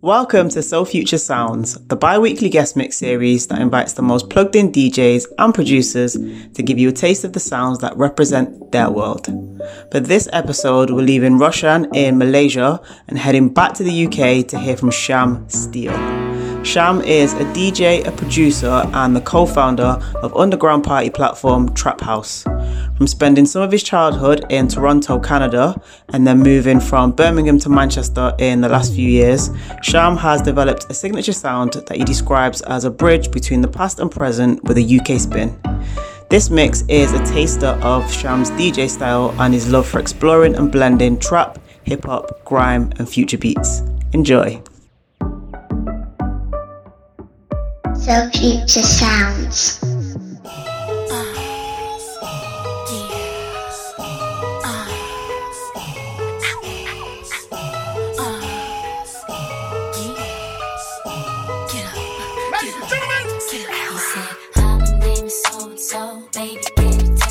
Welcome to Soul Future Sounds, the bi weekly guest mix series that invites the most plugged in DJs and producers to give you a taste of the sounds that represent their world. For this episode, we're leaving Roshan in Malaysia and heading back to the UK to hear from Sham Steele. Sham is a DJ, a producer, and the co founder of underground party platform Trap House from spending some of his childhood in Toronto, Canada, and then moving from Birmingham to Manchester in the last few years, Sham has developed a signature sound that he describes as a bridge between the past and present with a UK spin. This mix is a taster of Sham's DJ style and his love for exploring and blending trap, hip hop, grime, and future beats. Enjoy. So future sounds.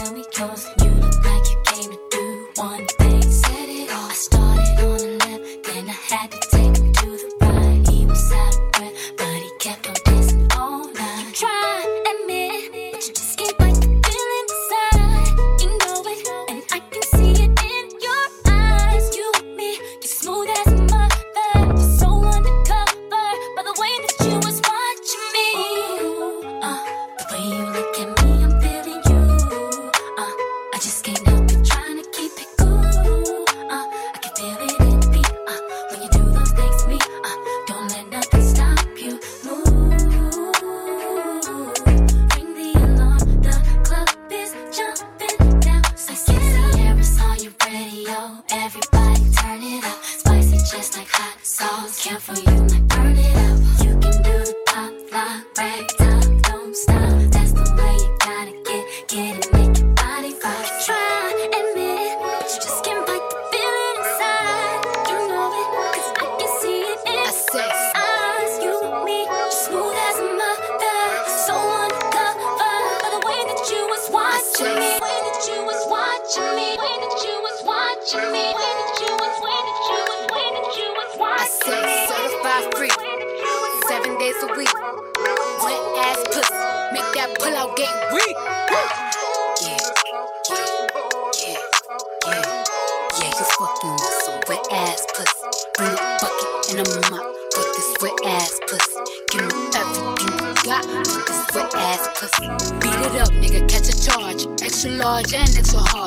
tell me cause you look like you came to Get weak. Yeah. You fucking some wet ass pussy. Bring a bucket and a mop for this wet ass pussy. Give me everything you got this wet ass pussy. Beat it up, nigga, catch a charge. Extra large and extra hard.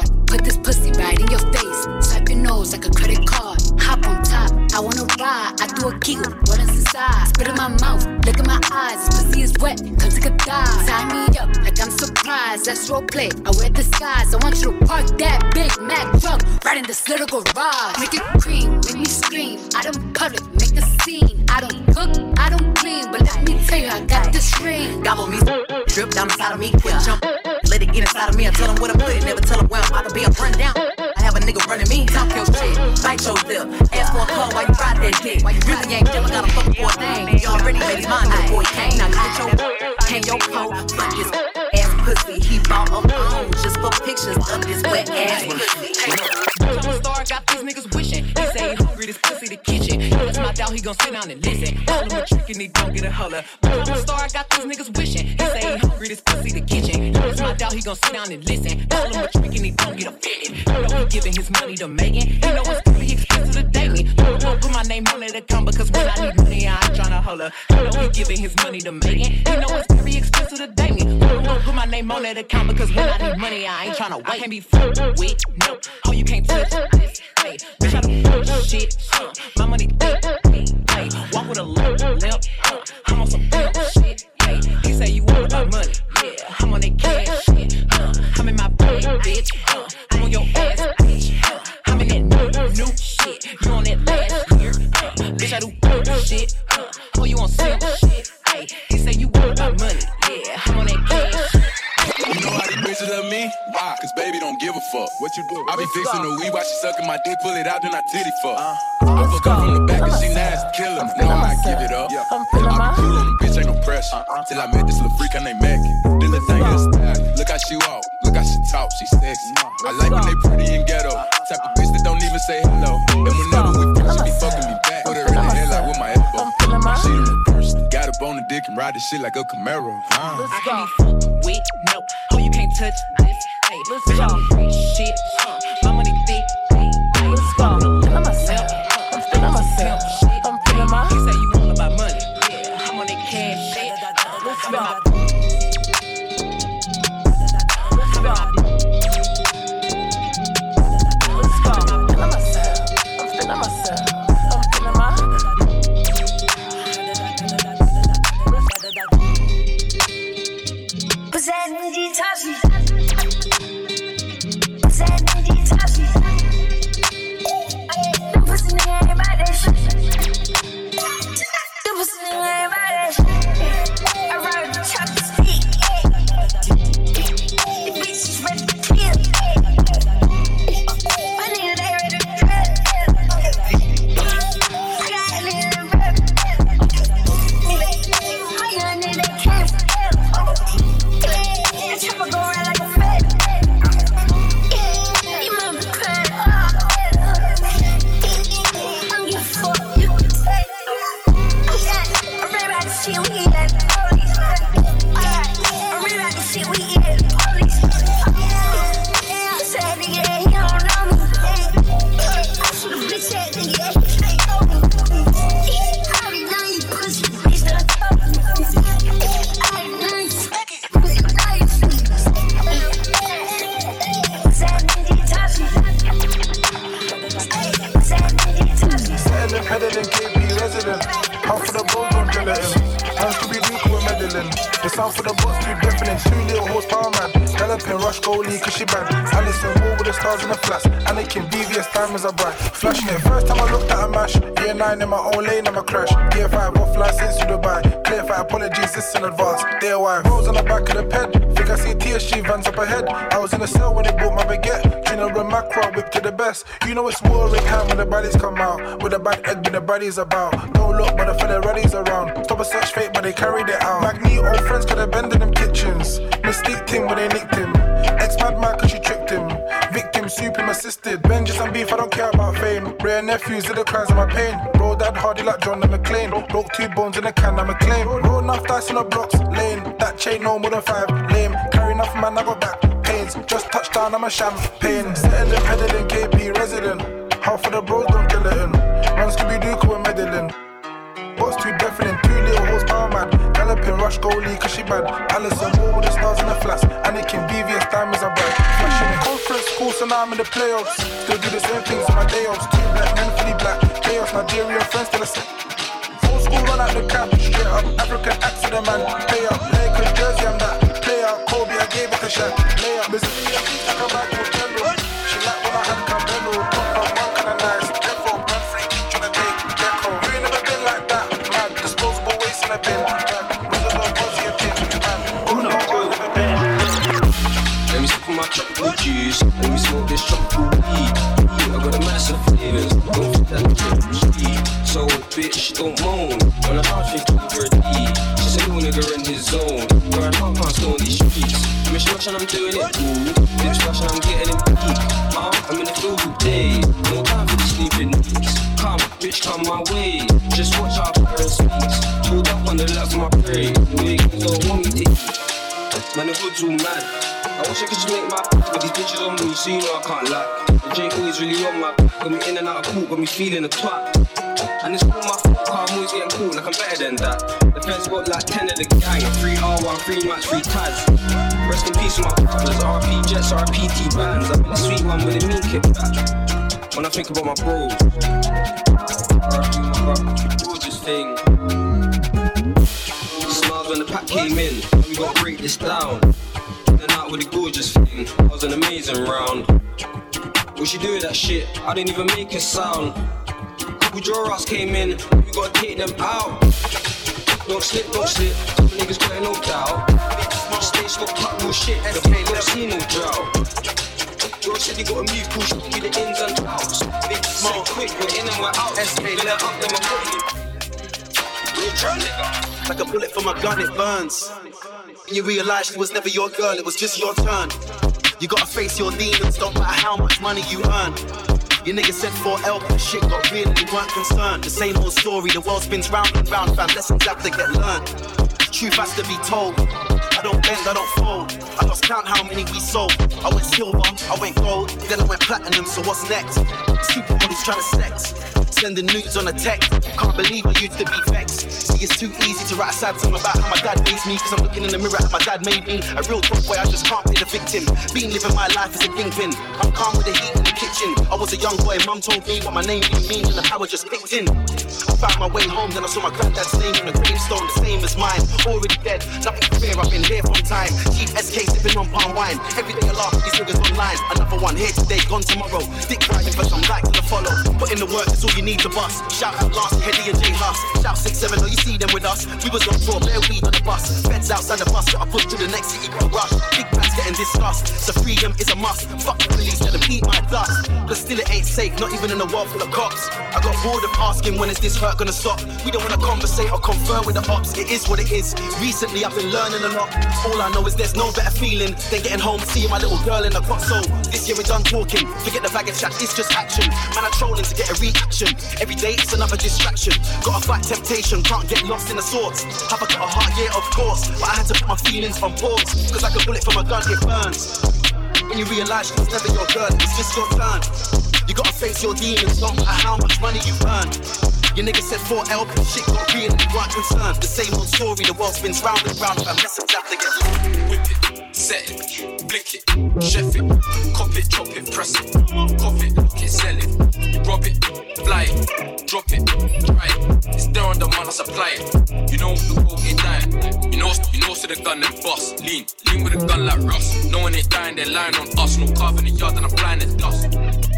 play. I wear disguise. I want you to park that Big Mac truck right in this little garage. Make it cream, make me scream. I don't public, make a scene. I don't cook, I don't clean, but let me tell you, I got this ring. Gobble me, drip down inside of me, quick jump. Let it get inside of me. I tell them what I put it, never tell them where I'm about to be. I'm run down. I have a nigga running me. Talk your shit, bite your lip. Ask for a call while you ride that dick. Why you really ain't never got a fuck for a thing. You already made his mind, that boy can't. Now get your, hang your coat, fuck his pictures of this wet ass pussy. Star got these niggas wishing. He say he hungry, this pussy the kitchen. He was my doubt, he gon' sit down and listen. All him a trick and he don't get a holler. Star got these niggas wishing. He say he hungry, this pussy the kitchen. He was my doubt, he gon' sit down and listen. All him a trick and he don't get a fitting. He know giving his money to Megan. He know it's really expensive to date me. Don't put my name on it to come because when I need money, I ain't tryna holler. He know he giving his money to Megan. He know it's Money on that account because when I need money, I ain't tryna wait. I can't be fucked with, no. Oh, you can't touch this, hey. Bitch, I don't shit, huh. My money thick, hey. Walk with a limp, limp. huh. I'm on some real shit, hey. He say you want my money, yeah. I'm on that cash shit, huh. I'm in my bag, bitch, huh. I'm on your ass, bitch, huh. I'm in that new, new shit. You on that last year, huh. Bitch, I do shit, huh. Oh, you on simple shit, hey. He say you want my money, bitches me? Why? Cause baby don't give a fuck. What you do? I be fixing the weed while she sucking my dick, pull it out, then I titty fuck. Uh, I fuck up from the back and she nasty, killer. Now I give it up. Yeah. I'm feeling cool on the bitch, ain't no pressure. Uh-uh. Till I met this little freak, I named Mackie. Then the thing is, look how she walk, look how she talk, she sexy. I like when they pretty and ghetto. Type of bitch that don't even say hello. And whenever we fuck, she be fucking me back. Put her in the headlight with my elbow. She the first, got up on the dick and ride this shit like a Camaro. Uh. I can't with no can't touch this. Hey, let's go. Shit, uh, my money thick. Let's go. Them Diamonds are bright. Flashing it. First time I looked at a mash. Year 9 in my own lane, I'm a crash. Year 5 off license to Dubai. Clear for apologies, this in advance. Day why? Rose on the back of the ped. Think I see TSG vans up ahead. I was in the cell when they bought my baguette. General macro whip to the best. You know it's warring hand when the bodies come out. With a bad egg, when the bodies about. Don't look, but the fella ready's around. Stop a search fake, but they carried it out. Magneto friends could have been in them kitchens. Mystique team when they nicked him. Ex mad man cause she tricked him. Victim, him assisted. Vengeance and beef, I don't care about fame. Rare nephews did the cries of my pain. Bro, dad hardy like John McClane. Broke two bones in a can, I'm a claim. Roll enough dice in the blocks, lane. That chain no more than five, lame. Carry enough man, I got back pains. Just touched touchdown, I'm a champagne. Settling, peddling, KP resident. Half of the bros don't kill it in. Man, Scooby Doo, we're meddling. Boss too deafening, Galloping, rush goalie, cause she bad. Allison Moore with the stars in the flats. Anakin BVS diamonds are bright. Flashing. Conference school, so now I'm in the playoffs. Still do the same things on my day offs. Two black men, fully black. Chaos, Nigerian friends till the set. Full school run out the cap, straight up. African accident, man. Play up, Lakers jersey, I'm that. Play out, Kobe, I gave it a shot. Lay up, I got a massive flavors. Don't fit that street. So, bitch, don't moan. When I hard think over a D. Just a little nigga in his zone. Going half past on these streets. Rush and I'm doing it. Lips rush and I'm getting it I'm in the field all day. No time for these sleeping neeks. Come, bitch, come my way. Just watch how Paris speaks. Pulled up on the my prey. Don't. Man, the hood's all mad. I wish I could just make my but these bitches on me, so you know I can't lie. The drink always really on my got me in and out of court, got me feeling a twat. And it's all my fault, I'm always getting caught like I'm better than that. The fence got like 10 of the gang, 3 R1, 3 match, 3 tads. Rest in peace with my brothers, RP Jets, RP T bands. I'm in the sweet one with a mean kick back. When I think about my bros, RP gorgeous thing. Smiles when the pack came in, we gotta break this down. Then out with a gorgeous thing, that was an amazing round. What she do with that shit? I didn't even make a sound. Couple draw us came in, we gotta take them out. Don't slip, don't slip, couple niggas got no doubt. Stay stop cut no shit, the play don't see no drought. Bro said you gotta move, push, be the ins and outs. Big smart, quick, we're in and we're out. Fill it up, then we're putting Real trap nigga. Like a bullet from a gun, it burns. And you realize she was never your girl, it was just your turn. You gotta face your demons, don't matter how much money you earn. Your nigga said 4L, but shit got real and weren't concerned. The same old story, the world spins round and round, fam. Lessons have to get learned. Truth has to be told. I don't bend, I don't fold. I lost count how many we sold. I went silver, I went gold, then I went platinum, so what's next? Supermodels trying to sex. Sending nudes on a text. Can't believe I used to be vexed. See, it's too easy to write a sad song about how my dad raised me. Cause I'm looking in the mirror at my dad made me. A real tough boy, I just can't be the victim. Been living my life as a kingpin. I'm calm with the heat in the kitchen. I was a young boy, mum told me what my name really means, and the power just kicked in. Found my way home, then I saw my granddad's name on the gravestone, the same as mine. Already dead, nothing to fear, I've been here from time. Keep SK sipping on palm wine. Every day I laugh these niggas online. Another one here today, gone tomorrow. Dick riding for some likes to follow. Put in the work, that's all you need to bust. Shout out last, Heady and J Hus. Shout 6 7, oh, you see them with us. We was on tour, bare weed on the bus. Feds outside the bus, got I push to the next city, got rush. Big plans getting discussed, so freedom is a must. Fuck the police, let them eat my dust. But still, it ain't safe, not even in a world full of cops. I got bored of asking when is this hurt gonna stop. We don't wanna conversate or confer with the ops. It is what it is. Recently, I've been learning a lot. All I know is there's no better feeling than getting home, seeing my little girl in the cot. So this year we're done talking. Forget the bag of chat, it's just action. Man, I'm trolling to get a reaction. Every day it's another distraction. Gotta fight temptation, can't get lost in the swords. Have I got a heart? Yeah, of course. But I had to put my feelings on pause. Cause like a bullet from a gun, it burns. When you realize it's never your girl, it's just your turn. You gotta face your demons, no matter how much money you earn. Your nigga said 4L, but shit got real and you weren't concerned. The same old story, the world spins round and round. I mess up, to get Whip it, set it, blick it, chef it, cop it, chop it, press it, cough it, look it, sell it, rob it, fly it, drop it, try it. It's there on the man, I supply it. You know the coke ain't dying. You know, you know, so the gun and boss. Lean, lean with a gun like Russ. No one ain't dying, they're lying on us. No carve in the yard and I'm flying at dust.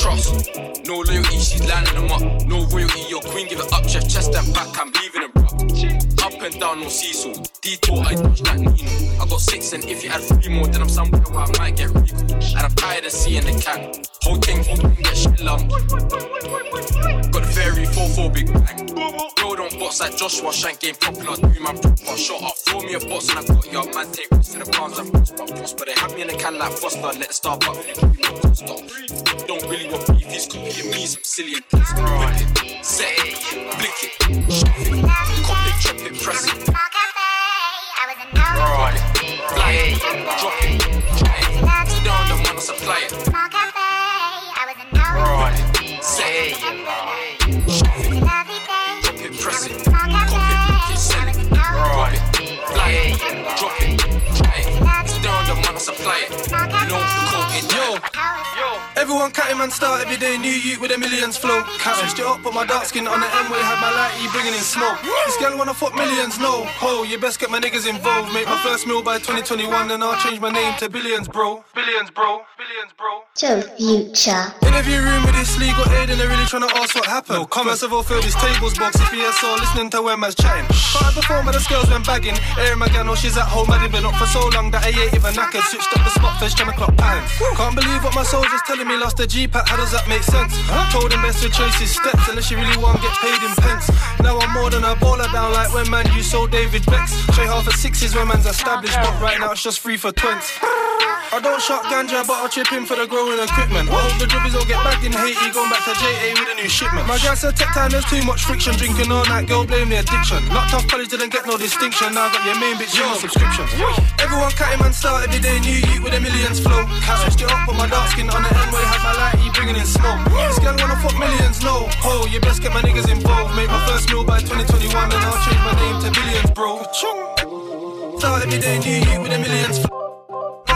Trust, no loyalty, she's lining them up. No royalty, your queen give it up, chef chest and back, I'm leaving it rough. Up and down, no seesaw. Detour, I dodge that Nino. I got six, and if you add three more, then I'm somewhere where I might get regal. And I'm tired of seeing the cat. Whole thing, whole thing, get shit lump. Got the fairy 4-4 big bang. Bro, don't like Joshua Shank game popular. Do my proper shot up. Throw me a box and I got your man take risks to the palms and boss, but they have me in a can like Foster. Let the star pop. Stop. Don't really want beef, he's copying me some silly and piss. Set it, blick it, shove it, cop it, chop it, press it. Fly it, drop it, try it. Sit down, the I supply it. Set it, everyone catting man start every day, new youth with a millions flow. Switched it up, put my dark skin on the M-way, had my light E bringing in smoke. This girl wanna fuck millions, no. Ho, you best get my niggas involved. Make my first meal by 2021, then I'll change my name to billions, bro. Billions, bro. Billions, bro. So future. Interview room with this legal aid and they're really trying to ask what happened. No comment. First of all, fill this tables box if ESO listening to where man's chatting. Can't perform but the girls went bagging. Airing my gal, no, she's at home. I been up for so long that I ain't even knackered. Switched up the spot first, trying to clock pants. Can't believe what my soldier's telling me. Lost the G-Pack, how does that make sense? Told him best to trace his steps unless you really want to get paid in pence. Now I'm more than a baller down like when man you sold David Becks. Trade half for sixes when man's established, but right now it's just free for twins. I don't shop ganja, but I'll chip in for the growing equipment. I hope the dribbies don't get bagged in Haiti, going back to JA with a new shipment. My guy said tech time, there's too much friction, drinking all night, girl blame the addiction. Locked off college, didn't get no distinction, now I got your main bitch, your subscription. Everyone catting man start every day, new youth with a millions flow. Switched it up, put my dark skin on the M-way, had my light bringing in smoke. This girl wanna fuck millions, no. Ho, you best get my niggas involved. Make my first meal by 2021, then I'll change my name to billions, bro. Start every day, new youth with a millions flow.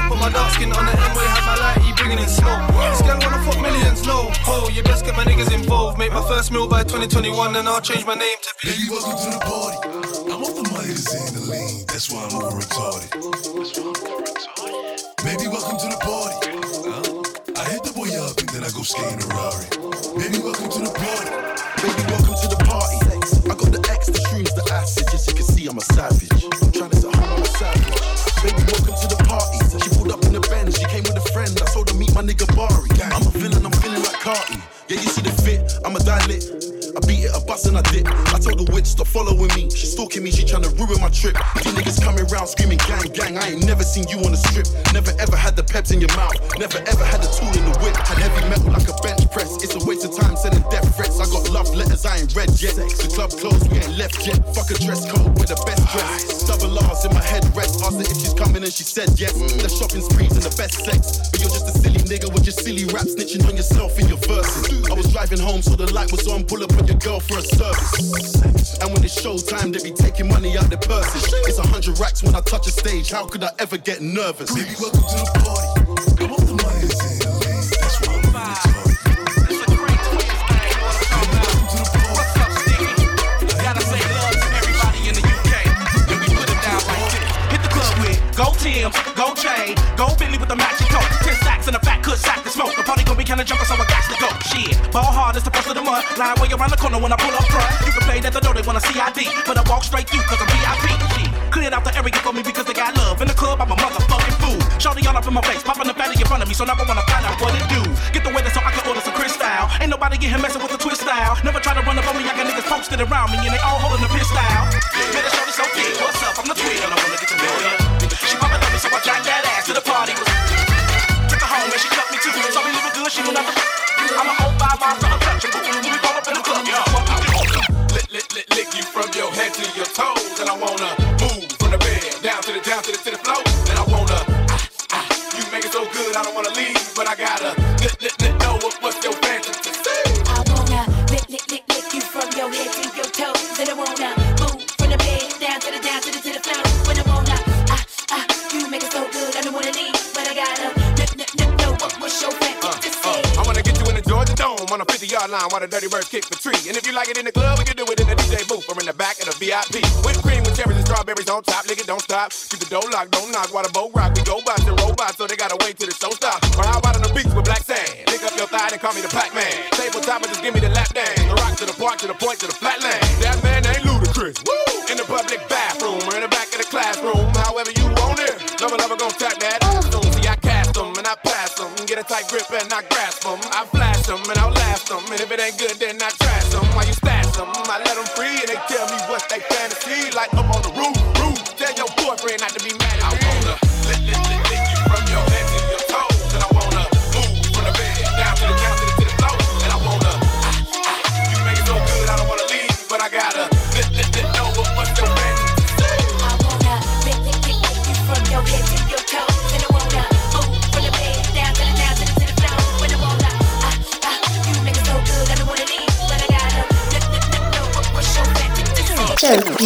Put my dark skin on the M-way, have my light E bringing in smoke. This girl wanna fuck millions, no. Ho, you best get my niggas involved. Make my first meal by 2021, then I'll change my name to Baby, welcome to the party. I'm off the money to in the lean. That's why I'm over retarded. Baby, welcome to the party. Go skate in a Rari. Baby, welcome to the party. Baby, welcome to the party. I got the X, the shrooms, the acid. Just you can see I'm a savage. I'm trying to say I'm a savage. Baby, welcome to the party. She pulled up in the Benz. She came with a friend. I told her meet my nigga Bari. I'm a villain. I'm feeling like Carti. Yeah, you see the fit. I'm a dilate. I beat it, a bus and I dip. I told the witch stop following me. She stalking me, she trying to ruin my trip. Two niggas coming round screaming gang, gang. I ain't never seen you on the strip. Never ever had the peps in your mouth. Never ever had the tool in the whip. Had heavy metal like a bench press. It's a waste of time sending death threats. I got love letters I ain't read yet. The club closed, we ain't left yet. Fuck a dress code with the best dress. Double R's in my head. Her if she's coming and she said yes. The shopping sprees and the best sex. But you're just a silly nigga with your silly rap snitching on yourself in your verses. I was driving home so the light was on. Pull up on your girl for a service. And when it's showtime, they be taking money out their purses. It's a hundred racks when I touch a stage. How could I ever get nervous? Baby, welcome to the party. Go Tim, go Jay, go Billy with the matching coat. Ten stacks and a fat good sack to smoke. The party gonna be kinda jumping, so I got to go. Shit, ball hard is the first of the month. Line way around the corner when I pull up front. You can play that the door, they wanna CID. But I walk straight through cause I'm VIP. Shit, cleared out the area for me because they got love. In the club, I'm a motherfucking fool. Shorty all up in my face, popping the fatty in front of me, so now I wanna find out what it do. Get the weather so I can order some Cristal. Ain't nobody get him messing with the twist style. Never try to run up on me, I got niggas posted around me and they all holding the piss style. Man, the shorty so big, what's up? I'm the twin, and I wanna get to know ya. She poppin' on me, so I jack that ass to the party. Took her home and she cut me too. So we living good, she will never. I'm a whole five miles untouchable. We roll up in the club, yo. Dirty birds kick the tree. And if you like it in the club, we can do it in the DJ booth or in the back of the VIP. Whipped cream with cherries and strawberries on top, it, don't stop. Keep the door locked, don't knock while the boat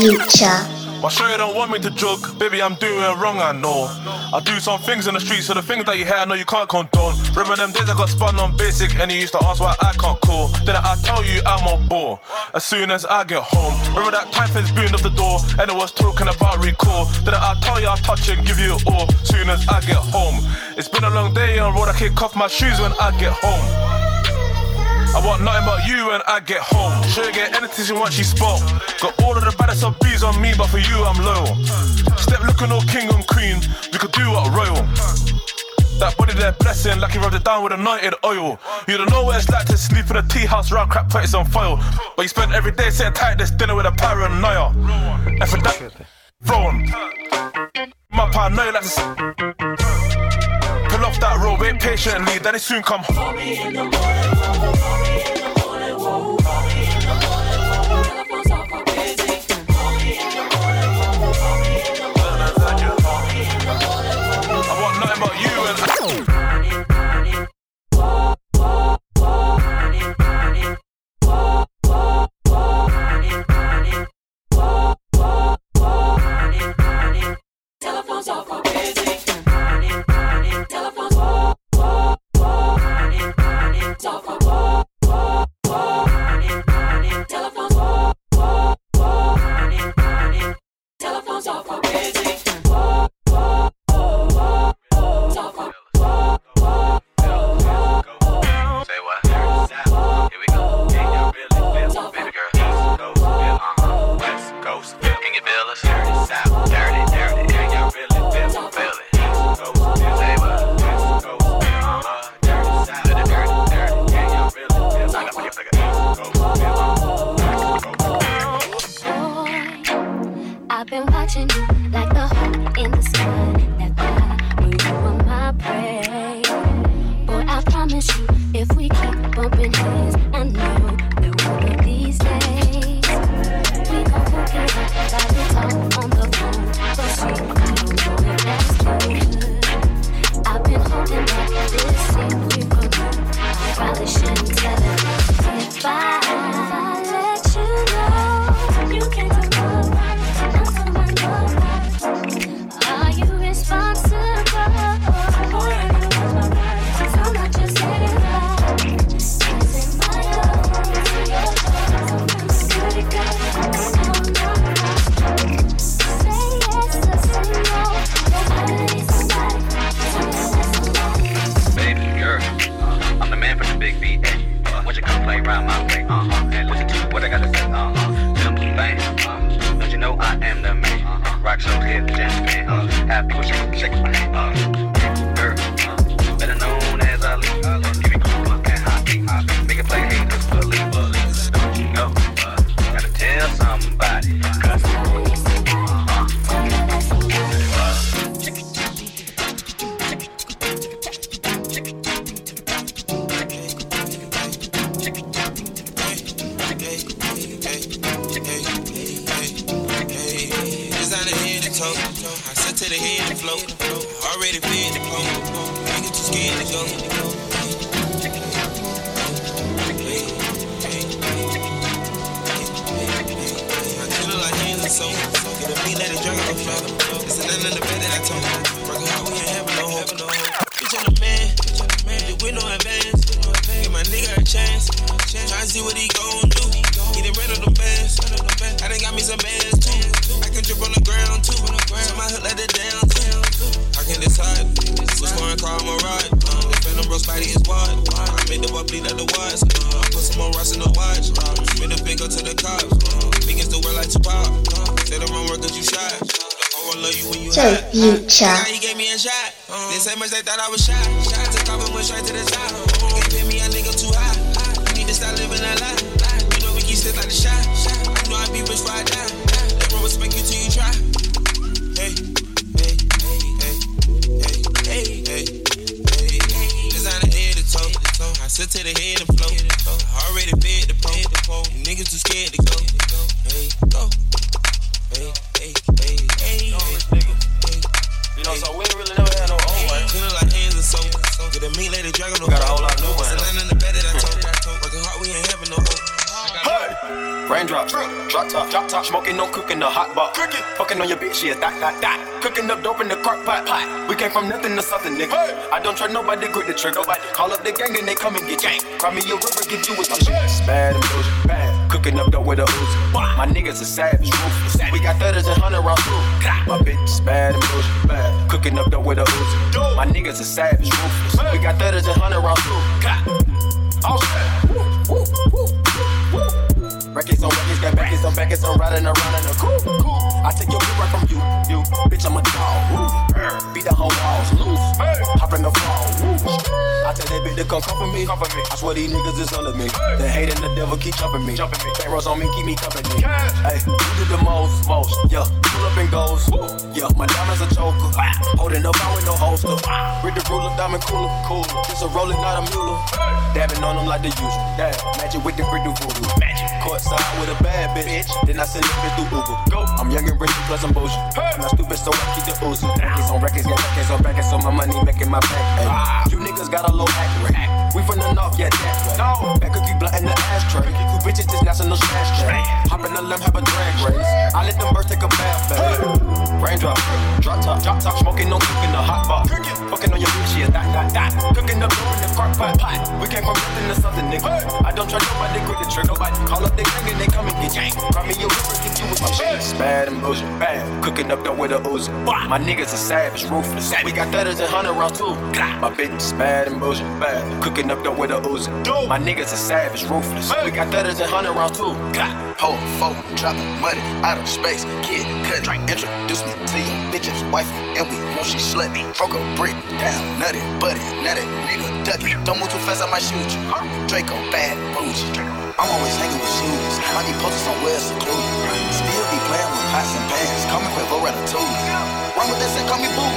future. My shorty don't want me to jog, baby, I'm doing wrong, I know. I do some things in the street, so the things that you hear, I know you can't condone. Remember them days I got spun on basic, and you used to ask why I can't call. Then I tell you I'm on board, as soon as I get home. Remember that time things boomed off the door, and it was talking about recall. Then I tell you I'll touch and give you it all, soon as I get home. It's been a long day on road, I kick off my shoes when I get home. I want nothing but you when I get home. Sure get anything she wants, she spoke. Got all of the baddest of bees on me, but for you I'm loyal. Step looking all king and queen, we could do what royal. That body there blessing, like he rubbed it down with anointed oil. You don't know what it's like to sleep in a tea house round crap it's on foil. But you spend every day sitting tight this dinner with a paranoia. And for that, throw 'em. My paranoia like to patiently, then it soon come. I want nothing but you and watching you like the hawk in the sky. Toe. I sit to the head and float. I already fed the pole. Niggas too scared to go. Hey! Raindrop, drop top, drop top, smoking, no cooking, the hot box. Cooking, fucking on your bitch, yeah, that, that, that. Cooking up dope in the crock pot, pot. We came from nothing to something, nigga. I don't try nobody, grip the trigger. Nobody call up the gang and they come and get gang. Cry me a river, give you with my shit. Bad and bullshit, bad. Cooking up dope with a Uzi. My niggas are savage, ruthless. We got thudders and hundred rounds too. My bitch is bad and bullshit, bad. Cooking up dope with a Uzi. My niggas are savage, ruthless. We got thudders and hundred rounds too. Oh shit. To come comfort me. Comfort me. I swear these niggas is under me. The hate and the devil keep jumping me. Jumping me. Barrels on me, keep me company. Hey, you did the most, most. Yeah, pull up and goes. Yeah, my diamonds a choker. Holding up, out with no holster. With the ruler, diamond cooler, cooler. It's a rolling, not a mule. Dabbing on them like the usual. Dab, magic with the brick do voodoo. Magic. Courtside with a bad bitch. Then I send it bitch through Uber. Go. I'm young and rich, plus I'm bougie. I'm not stupid, so I keep the Uzi. Records on records, got records on records, so my money making my back. Ay. You niggas got a low act rate. We from the north, yeah, that way. No. Back cookie blunt in the ashtray. You bitches just national smash tray. Hop in the limb, have a drag race. I let them birds take a bath, baby. Raindrop, drop top, drop top, smoking, no cooking, the hot pot. Fucking on your bitch, yeah, that, that, that. Cooking up in the crock pot, pot. We came from nothing to something, nigga. I don't try nobody, grip the trigger. Nobody call up the gang and they come and get gang. Cry me a river, get you with my shit. Bad and bullshit, bad. Cooking up dope with a Uzi. My niggas are savage, ruthless. We got thudders and hundred rounds too. My bitch is bad and bullshit, bad. Cooking up dope with a Uzi. My niggas are savage, ruthless. We got thudders and hundred rounds too. Hold phone, dropping money out of space. Kid, cut, drink, introduce me to your bitch's wife. And we know she slut me. Broke a brick down, nutty, buddy, nutty, nigga, ducky. Don't move too fast, I might shoot you. Draco, bad, bougie. I'm always hanging with shooters. I be posted somewhere secluded. Still be playing with pots and pans. Call me Quavo Ratatouille. Run with this and call me boo.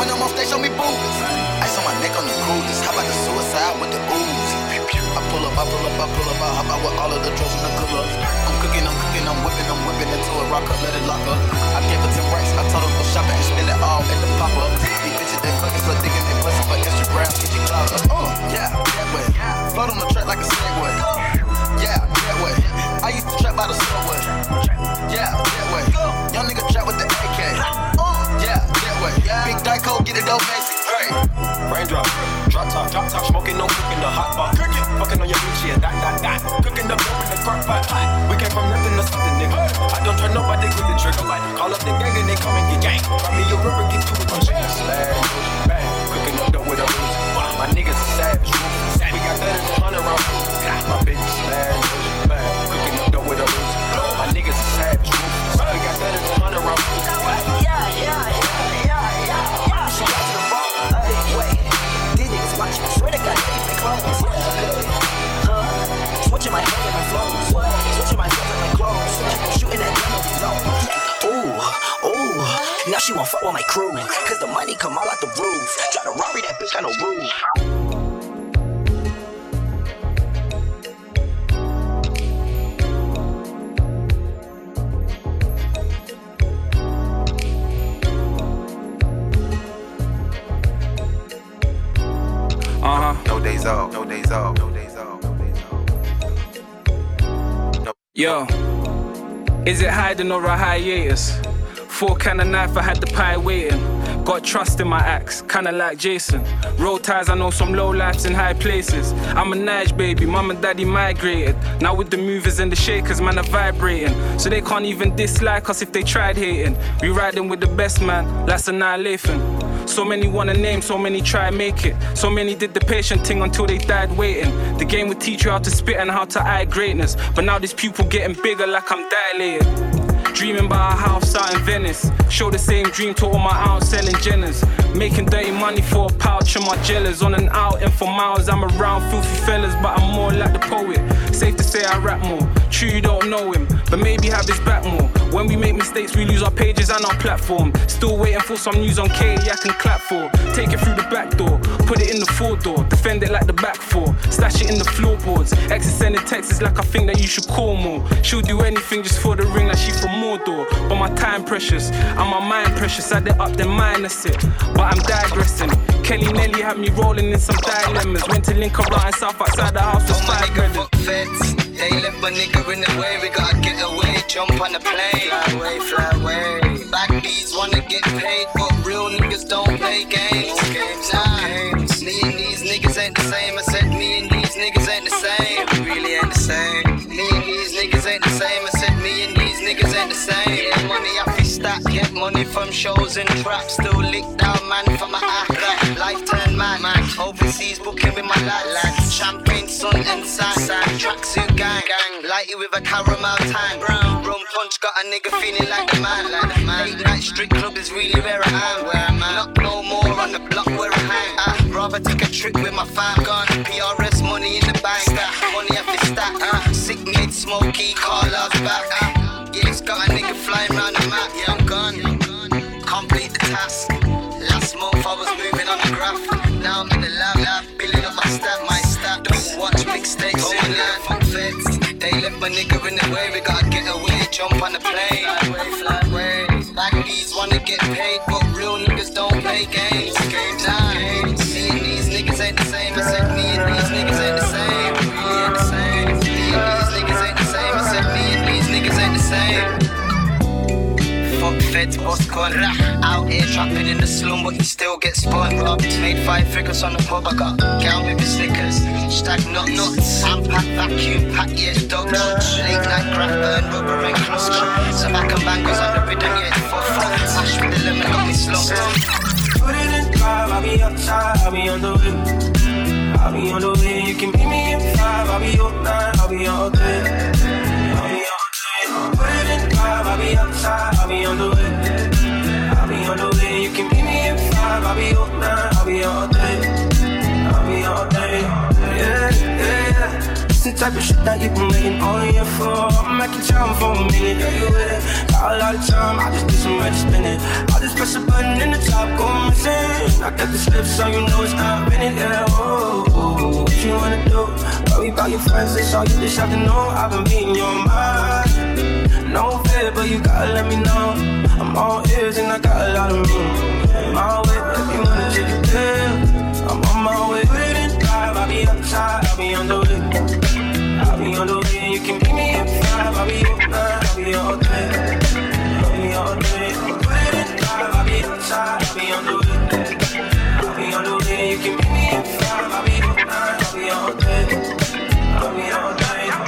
When I'm on stage, show me boobies. Ice on my neck on the coolest. How about the suicide with the ooze? I pull up, I pull up, I pull up. I hop out with all of the drugs in the cooler. I'm cooking, I'm cooking, I'm whipping, I'm whipping into a rock up, let it lock up. I gave her 10 racks, I told her go shopping and spend it all at the pop up. These bitches, they fucking so digging, they bustin' for Instagram, get your clout up. Uh, yeah, that way. Float on the track like a Segway. Yeah, that way. I used to trap by the subway. Yeah, that way. Young nigga trap with the AK. Yeah, that way. Big Dyco, get it dope, basic. Raindrop, drop top, drop top, smoking, no cooking the hot pot. Cooking, fucking on your bitch, yeah, that, that, that. Cooking the dope in the crock pot. We came from nothing to something, nigga. I don't trust nobody with the trigger. Like, call up the gang and they come and get gang. Find me a river, Won't my crew. Cause the money come all out the roof. Try to Rari that bitch got no roof. Uh huh. No days off, no days off, no days off, no days off. Yo, is it hiding or a hiatus? Fork and a knife, I had the pie waiting. Got trust in my axe, kinda like Jason. Roll ties, I know some low lifes in high places. I'm a Nige baby, mum and daddy migrated. Now with the movers and the shakers, man are vibrating. So they can't even dislike us if they tried hating. We riding with the best man, that's annihilation. So many wanna name, so many try make it. So many did the patient thing until they died waiting. The game would teach you how to spit and how to eye greatness. But now this pupil getting bigger like I'm dilated. Dreaming about a house out in Venice. Show the same dream to all my out selling Jenners. Making dirty money for a pouch of my jealous. On and out and for miles, I'm around filthy fellas, but I'm more like the poet. Safe to say I rap more. True, you don't know him, but maybe have his back more. When we make mistakes, we lose our pages and our platform. Still waiting for some news on K I can clap for. Take it through the back door, put it in the four door, defend it like the back four, stash it in the floorboards. Exes sending texts like I think that you should call more. She'll do anything just for the ring like she from Mordor. But my time precious, and my mind precious. Add it up, then minus it. But I'm digressing. Kelly Nelly had me rolling in some dilemmas. Went to link around in South outside the house was five brothers. feds. They left my nigga in the way, we gotta get away, jump on the plane. Fly away, fly away. Back bees wanna get paid, but real niggas don't play games. Games, nah. games. Me and these niggas ain't the same. I said me and these niggas ain't the same. We really ain't the same. Me and these niggas ain't the same. I said me and these niggas ain't the same. Get money off his stack, get money from shows and traps. Still lick down man for my act. Life turn mad man. Overseas booking with my lads. Champagne, sun and sand. Tracksuit gang. Lighty with a caramel time. Got a nigga feeling like the man. Like the man. Late night street club is really where I am. Where I'm at. Not no more on the block where I hang. I rather take a trip with my fam. Gone. PRS money in the bank. Money off his stack. Uh, sick made smoky. Call us back. Uh, yeah, it's got a nigga flying round the map. Yeah, I'm gone. Complete the task. Last month I was moving on the graph. Now I'm in the lab, lab building up my stack, my stack. Don't watch mixtapes in land. Fuck feds. They left my nigga in the way. We away, jump on the plane. Away. Bees wanna get paid, but real niggas don't play games. Nah. Me and these niggas ain't the same. I said me and these niggas ain't the same. We ain't the same. Me and these niggas ain't the same. I said me and these niggas ain't the same. Fuck feds, boss con Out here trapping in the slum, but you still get spun robbed. Made five figures on the pub, I got gown with the snickers. Stag nut nuts, and pack vacuum, pack yeah, dog lunch. Late night craft burn, rubber and cluster. So back and bangers on the rhythm, yeah, it's for fun. Mash with the lemon, got me slumped. Put it in drive, I'll be outside, I'll be on the way. I'll be on the way, you can meet me in five, I'll be all night, I'll be all day. Be outside, I'll be on the way. I'll be on the way, you can meet me in five, I'll be all night, I'll be all day. I'll be all day. Yeah, yeah, yeah. Listen type of shit that you've been waiting on you for. I'm you time for a minute, yeah, you with it. Got a lot of time, I just need some money to spend it. I'll just press a button in the top, go missing. I got the slip, so you know it's not been yeah. Oh, oh, what you wanna do? Worry about your friends, that's all you just have to know. I've been beating your mind. No fear, but you gotta let me know. I'm all ears and I got a lot of room. My way, if you wanna take it there. I'm on my way. Waiting drive, I'll be outside, I'll be on the way. I'll be on the way, you can meet me at five. I'll be up night, I'll be all day. I'll be all day. Waiting drive, I'll be outside, I'll be on the way. I'll be on the way, you can meet me at five. I'll be up night, I'll be all day.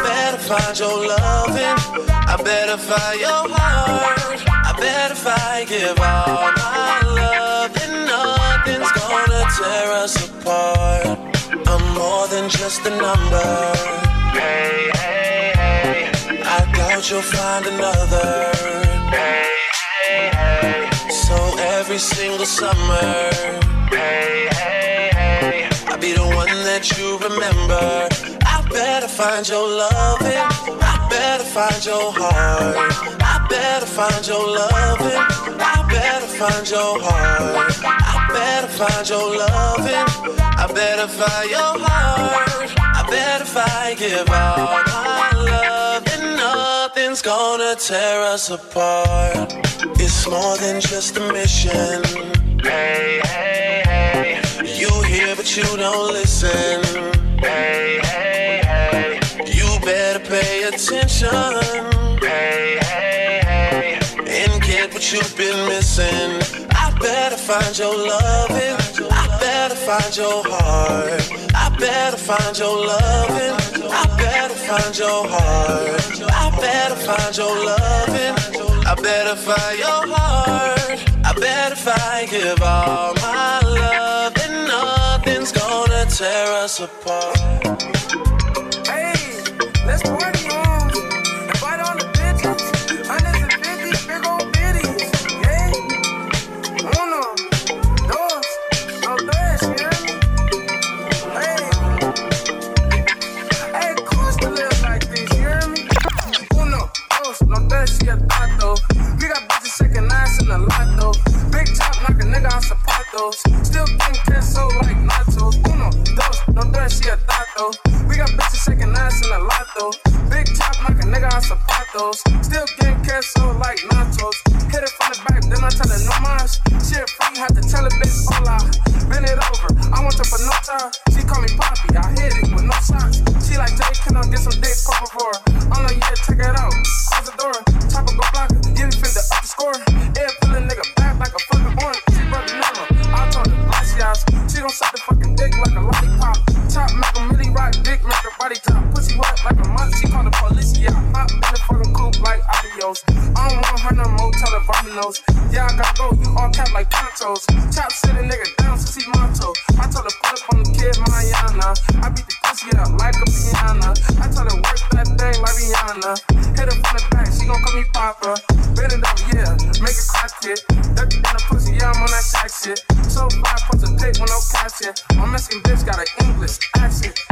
I better find your loving. I better find your heart. I bet if I give all my love, then nothing's gonna tear us apart. I'm more than just a number. Hey, hey, hey. I doubt you'll find another. Hey, hey, hey. So every single summer, hey, hey, hey. I'll be the one that you remember. Better find your loving. I better find your heart. I better find your loving. I better find your heart. I better find your loving. I better find your heart. I bet if I give all my love, then nothing's gonna tear us apart. It's more than just a mission. Hey, hey, hey. You hear, but you don't listen. Hey, hey, better pay attention. Hey, hey, hey. And get what you've been missing. I better find your loving. I better find your heart. I better find your loving. I better find your heart. I better find your loving. I better find your heart. I bet if I give all my love, then nothing's gonna tear us apart. I told her work that thing like Rihanna. Hit her from the back, she gon' call me Papa. Bend it over, yeah, make it crack it. Dirty in the pussy, yeah, I'm on that shack shit. So fly, put the pick when no it. My Mexican bitch got an English accent.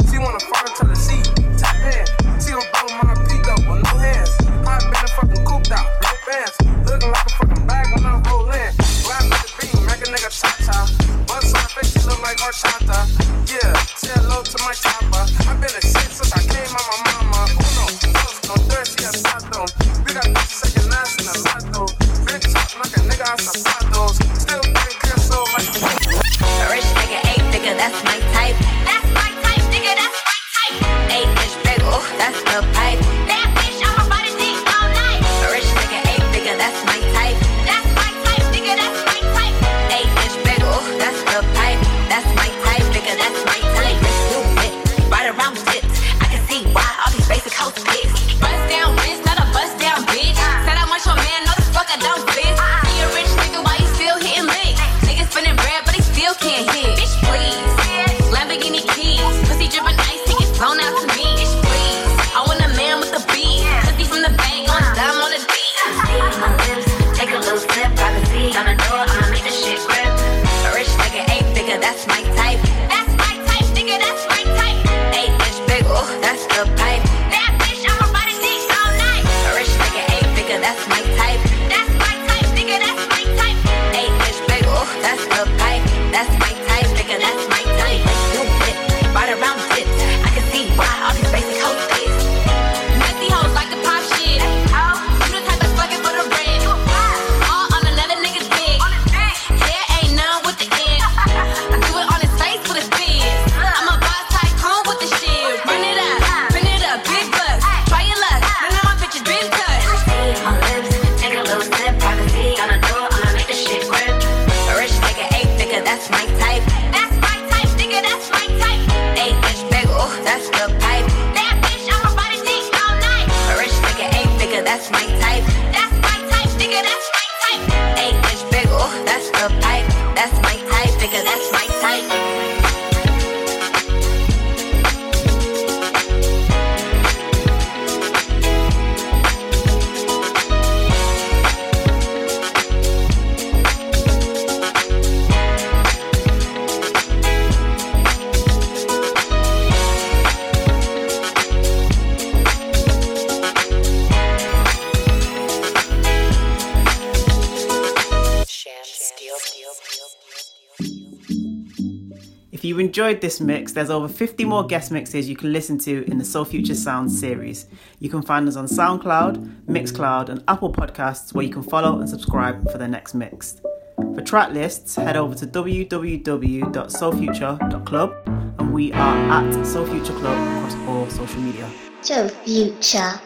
nigga, that's my type. Eight inch big, oh, that's the pipe. That's my type, nigga, that's my type. you've enjoyed this mix, there's over 50 more guest mixes you can listen to in the Soul Future Sounds series. You can find us on SoundCloud, Mixcloud, and Apple Podcasts, where you can follow and subscribe for the next mix. For track lists, head over to www.soulfuture.club, and we are at Soul Future Club across all social media. Soul Future.